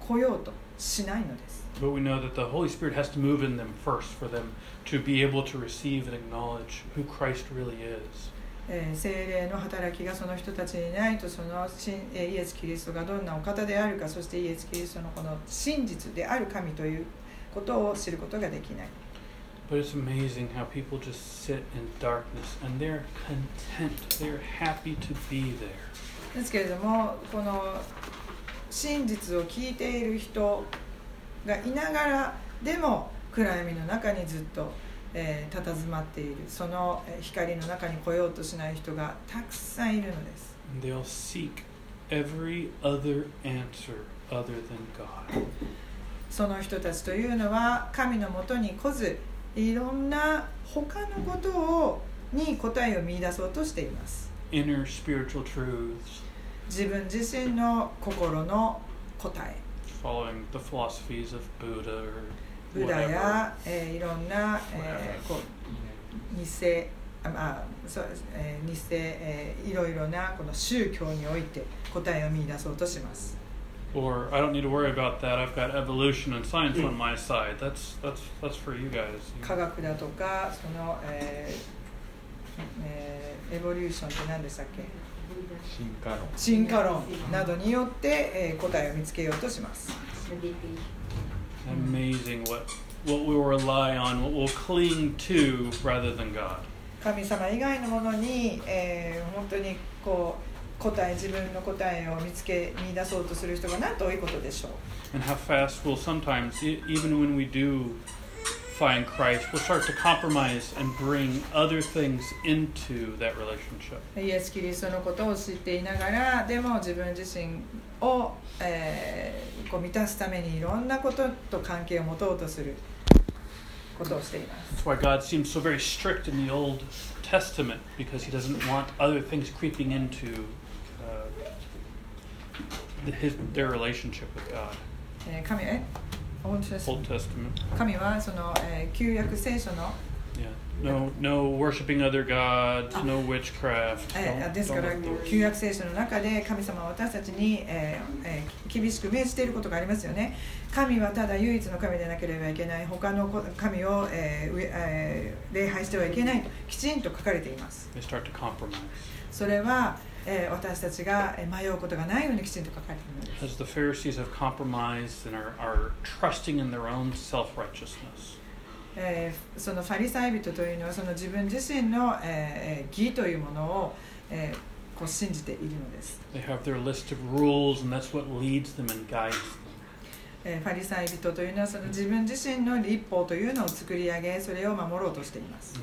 来ようとしないのです。But we know that the Holy Spirit has to move in them first for them to be able to receive and acknowledge who Christ really is. えー聖霊の働きがその人たちにないとそのえーイエス・キリストがどんなお方であるかそしてイエス・キリストのこの真実である神ということを知ることができない。But it's amazing how people just sit in darkness and they're content. They're happy to be there. ですけれどもこの真実を聞いている人がいながらでも暗闇の中にずっと、えー、佇まっているそのえー光の中に来ようとしない人がたくさんいるのです they'll seek every other answer other than God. その人たちというのは神のもとに来ずいろんな他のことをに答えを見出そうとしています Inner spiritual truths, 自分自身の心の答え following the philosophies of Buddha or ブダ whatever. や、えーいろんな、えーこう偽あまあそうです、えー偽、えーいろいろなこの宗教において答えを見出そうとします。Or I don't need to worry about that. I've got evolution and science on my side. That's that's that's for you guys. 科学だとかその、えーえーエボリューションって何でしたっけ？進化論進化論などによって、えー答えを見つけようとします。Amazing what what we will rely on, what we'll cling to rather than God. 神様以外のものに、えー本当にこう答え自分の答えを見つけ見出そうとする人がなんと多いことでしょう。 And how fast we'll sometimes, e- even when we do find Christ, we'll start to compromise and bring other things into that relationship. イエス・キリストのことを知っていながらでも自分自身を、えーこう満たすためにいろんなことと関係を持とうとすることをしています That's why God seems so very strict in the Old Testament because He doesn't want other things creeping into uh, the, his, their relationship with God. えー神え 本当です Old Testament, 神はその、えー旧約聖書の yeah. No, no worshiping other gods, no witchcraft. えー Don't- ですから旧約聖書の中で神様は私たちに、えーえー厳しく命じていることがありますよね神はただ唯一の神でなければいけない他のこ神を、えーうえー礼拝してはいけないときちんと書かれています They start to compromise. それは、私たちが迷うことがないようにきちんと書かれています。そのファリサイ人というのはその自分自身の義というものをこう信じているのです。They have their list of rules and that's what leads them and guide them. えー、ファリサイ人というのはその自分自身の立法というのを作り上げそれを守ろうとしています。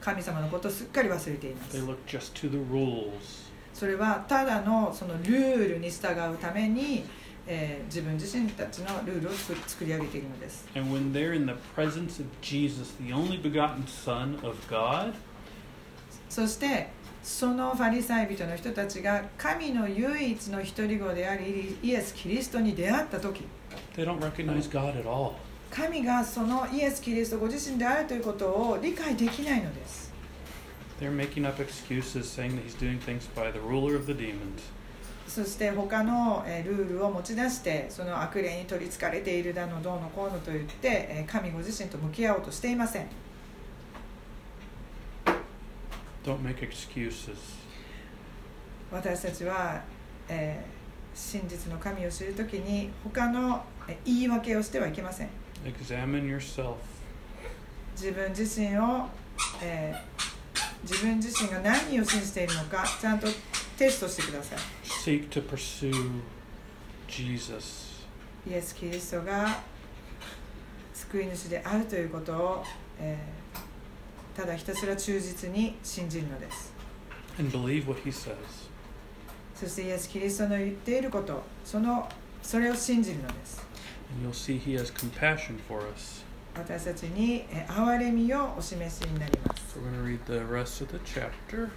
神様のことをすっかり忘れています。それはただの,そのルールに従うためにえー、自分自身たちのルールを作り上げているのです。そして、そのファリサイ人の人たちが神の唯一の一人子でありイエス・キリストに出会った時 they don't recognize God at all. 神がそのイエス・キリストご自身であるということを理解できないのです They're making up excuses saying that he's doing things by the ruler of the demons. そして他のえールールを持ち出してその悪霊に取りつかれているだのどうのこうのと言ってえー神ご自身と向き合おうとしていません Don't make excuses. 私たちは、えー真実の神を知るときに他のえー言い訳をしてはいけません Examine yourself. 自分自身を、えー自分自身が何を信じているのかちゃんとテストしてください Seek to pursue Jesus. イエス・キリストが救い主であるということを、えーただひたすら忠実に信じるのです and believe what he says. そしてイエス・キリストの言っていることそのそれを信じるのです And you'll see he has compassion for us. 私たちにえ憐れみをお示しになります we're going to read the rest of the chapter.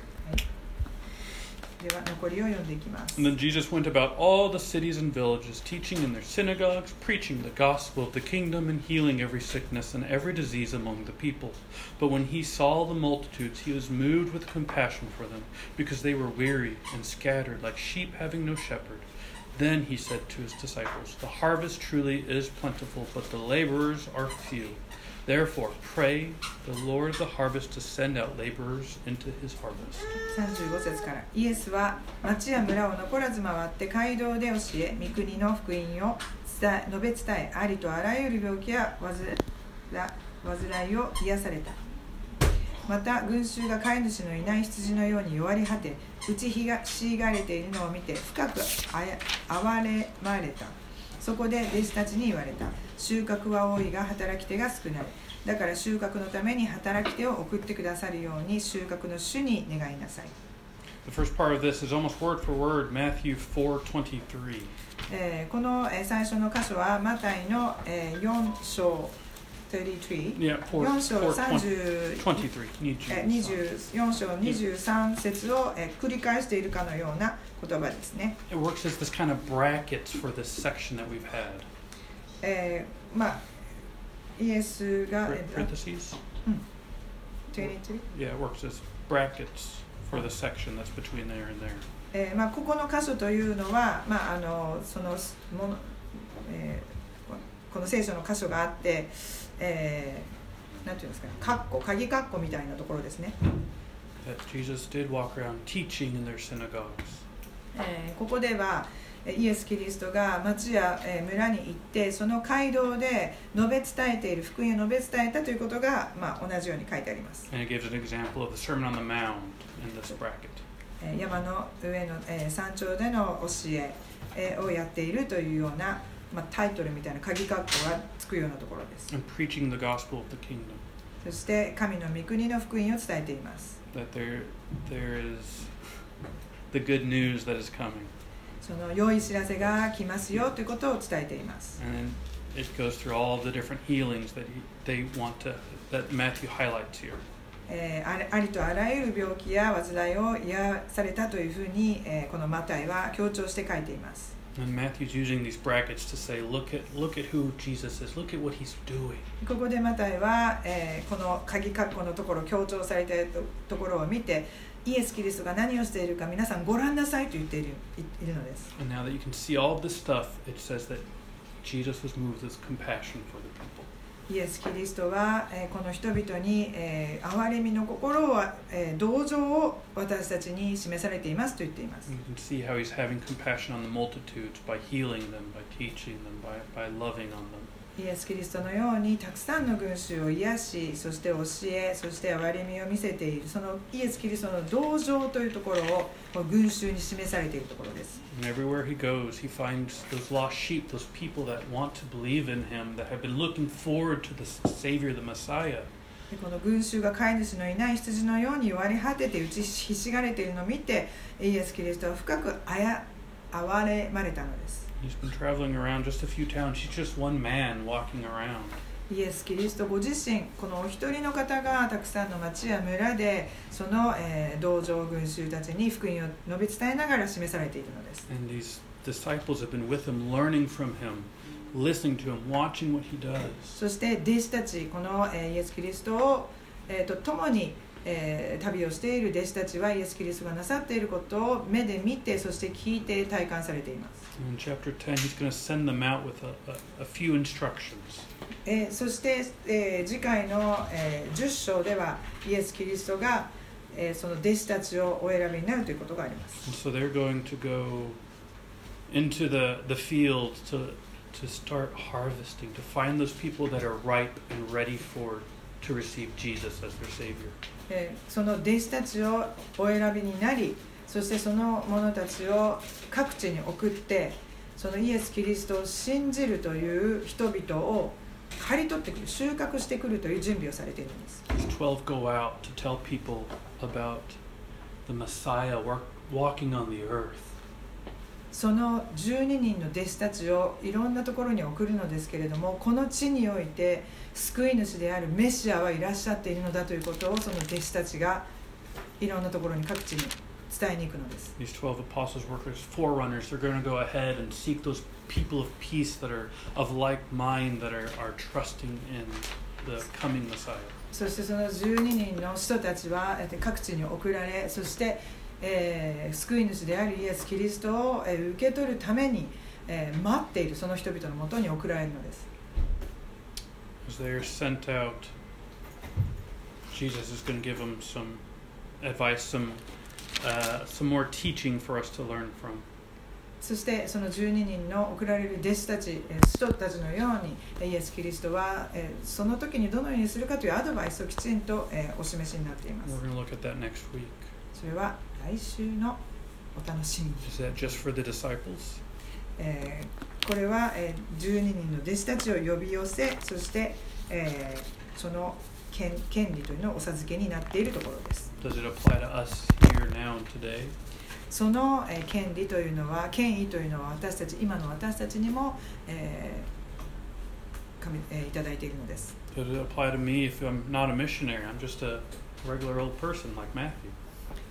And then Jesus went about all the cities and villages, teaching in their synagogues, preaching the gospel of the kingdom, and healing every sickness and every disease among the people. But when he saw the multitudes, he was moved with compassion for them, because they were weary and scattered like sheep having no shepherd. Then he said to his disciples, The harvest truly is plentiful, but the laborers are few. Therefore, pray the Lord of the harvest to send out laborers into his harvest. 35節からイエスは町や村を残らず回って街道で教え御国の福音を伝え述べ伝えありとあらゆる病気や患ら患いを癒された。また群衆が飼い主のいない羊のように弱り果て打ちひがしがれているのを見て深くあや哀れまれた。そこで弟子たちに言われた。収穫は多いが働き手が少ないだから収穫のために働き手を送ってくださるように収穫の主に願いなさい The first part of this is almost word for word Matthew 4:23. えーこの、えー最初の箇所はマタイの、えー4章33 Yeah, 4, 4章4 30 23. えー24章23節を、えー繰り返しているかのような言葉ですね、It works as this kind of brackets for this section that we've had. えーまあイエスが、Par- えー Parentheses? 23 Yeah, it works as brackets for the section that's between there and there. えーまあ、ここの箇所というのは、まあ、あのそのもの、えーここの聖書の箇所があって、えーなんていうんですかね、カッコ鍵カッコみたいなところですね、That Jesus did walk around teaching in their synagogues. えーここではえーイエス・キリストが町やえー村に行ってその街道で述べ伝えている福音を述べ伝えたということが、まあ、同じように書いてあります、山の上の、えー山頂での教ええーをやっているというような、まあ、タイトルみたいな鍵カッコがつくようなところです.そして神の御国の福音を伝えています That there, there is the good news that is coming. その良い知らせが来ますよということを伝えています it goes through all the different healings that he, they want to, that Matthew highlights here. えーありありとあらゆる病気や患いを癒されたというふうに、えーこのマタイは強調して書いています And Matthew's using these brackets to say, look at, look at who Jesus is. Look at what he's doing. ここでマタイは、えーこの鍵括弧のところ強調されているところを見てイエス・キリストが何をしているか皆さんご覧なさいと言っている,いるのです。イエス・キリストは、え、この人々に、えー、憐れみの心を、え、同情を私たちに示されていますと言っています。イエス・キリストのようにたくさんの群衆を癒しそして教えそして憐れみを見せているそのイエス・キリストの同情というところをこ群衆に示されているところです。He goes, he sheep, him, Savior, この群衆が飼い主のいない羊のように割り果てて打ちひしがれているのを見てイエス・キリストは深くあや憐れまれたのです He's been traveling around just a few towns. He's just one man walking around. イエス・キリストご自身このお一人の方がたくさんの町や村でその、えー同情群衆たちに福音を述べ伝えながら示されているのです And these disciples have been with him, learning from him, listening to him, watching what he does. そして弟子たちこの、えーイエス・キリストを、えーと共に、えー旅をしている弟子たちはイエス・キリストがなさっていることを目で見てそして聞いて体感されています In chapter 10, he's going to send them out with a, a, a few instructions. えーそして、えー次回の、えー10章ではイエス・キリストが、えーその弟子たちをお選びになるということがあります And so they're going to go into the, the field to, to start harvesting, to find those people that are ripe and ready for to receive Jesus as their Savior. えーその弟子たちをお選びになり そしてその者たちを各地に送ってそのイエス・キリストを信じるという人々を刈り取ってくる収穫してくるという準備をされているんです12 go out to tell people about the Messiah walking on the earth. その12人の弟子たちをいろんなところに送るのですけれどもこの地において救い主であるメシアはいらっしゃっているのだということをその弟子たちがいろんなところに各地に伝えに行くのです These 12 apostles were forerunners. They're going to go ahead and seek those people of peace that are of like mind, that are, are trusting in the coming Messiah. そしてその12人の人たちはえー各地に送られそして、えー救い主であるイエス・キリストを、えー受け取るために、えー待っているその人々のもとに送られるのです As they are sent out, Jesus is going to give them some advice, some, uh, some more teaching for us to learn from. そしてその12人の送られる弟子たちえー人たちのようにえーイエス・キリストはえーその時にどのようにするかというアドバイスをきちんとえーお示しになっています.それは来週のお楽しみに Is that just for the disciples? えーこれは、えー12人の弟子たちを呼び寄せそして、えーその権権利というのをお授けになっているところです?その、えー権利というのは権威というのは私たち今の私たちにも、えーかみえーいただいているのです Does it apply to me if I'm not a missionary? I'm just a regular old person like Matthew.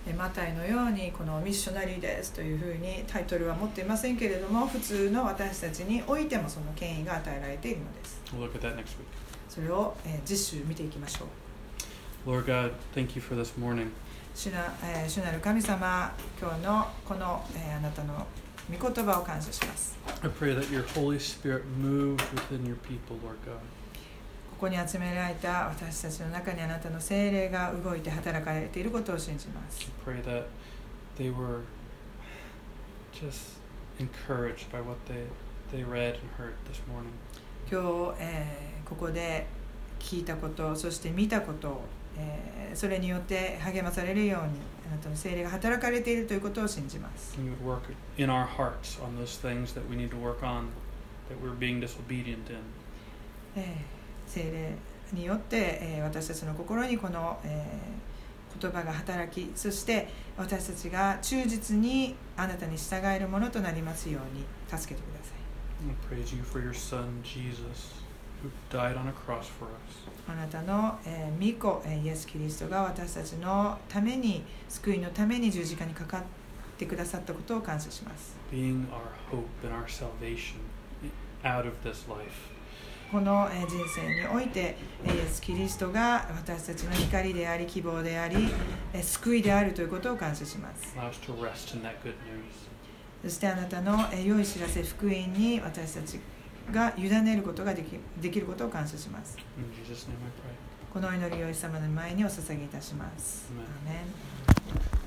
えーマタイのようにこのミッショナリーですというふうにタイトルは持っていませんけれども普通の私たちにおいてもその権威が与えられているのです We'll look at that next week. それを、えー実習見ていきましょう Lord God, thank you for this morning. 主な,、えー主なる神様今日のこの、えーあなたの御言葉を感謝します I pray that your Holy Spirit moves within your people, Lord God. ここに集められた私たちの中にあなたの精霊が動いて働かれていることを信じます I pray that they were just encouraged by what they, they read and heard this morning. 今日、えーここで聞いたことそして見たこと、えーそれによって励まされるようにあなたの精霊が働かれているということを信じます。In our hearts on those things that we need to work on, that we're being disobedient in. えー精霊によって、えー私たちの心にこの、えー言葉が働きそして私たちが忠実にあなたに従えるものとなりますように助けてください。I praise you for your Son, Jesus, あなたの、えー御子、えーイエス・キリストが私たちのために救いのために十字架にかかってくださったことを感謝します.このえー人生においてえーイエス・キリストが私たちの光であり希望でありえー救いであるということを感謝します.そしてあなたのえー良い知らせ福音に私たちが委ねることができできることを感謝します.この祈りをイエス様の前にお捧げいたします。アーメン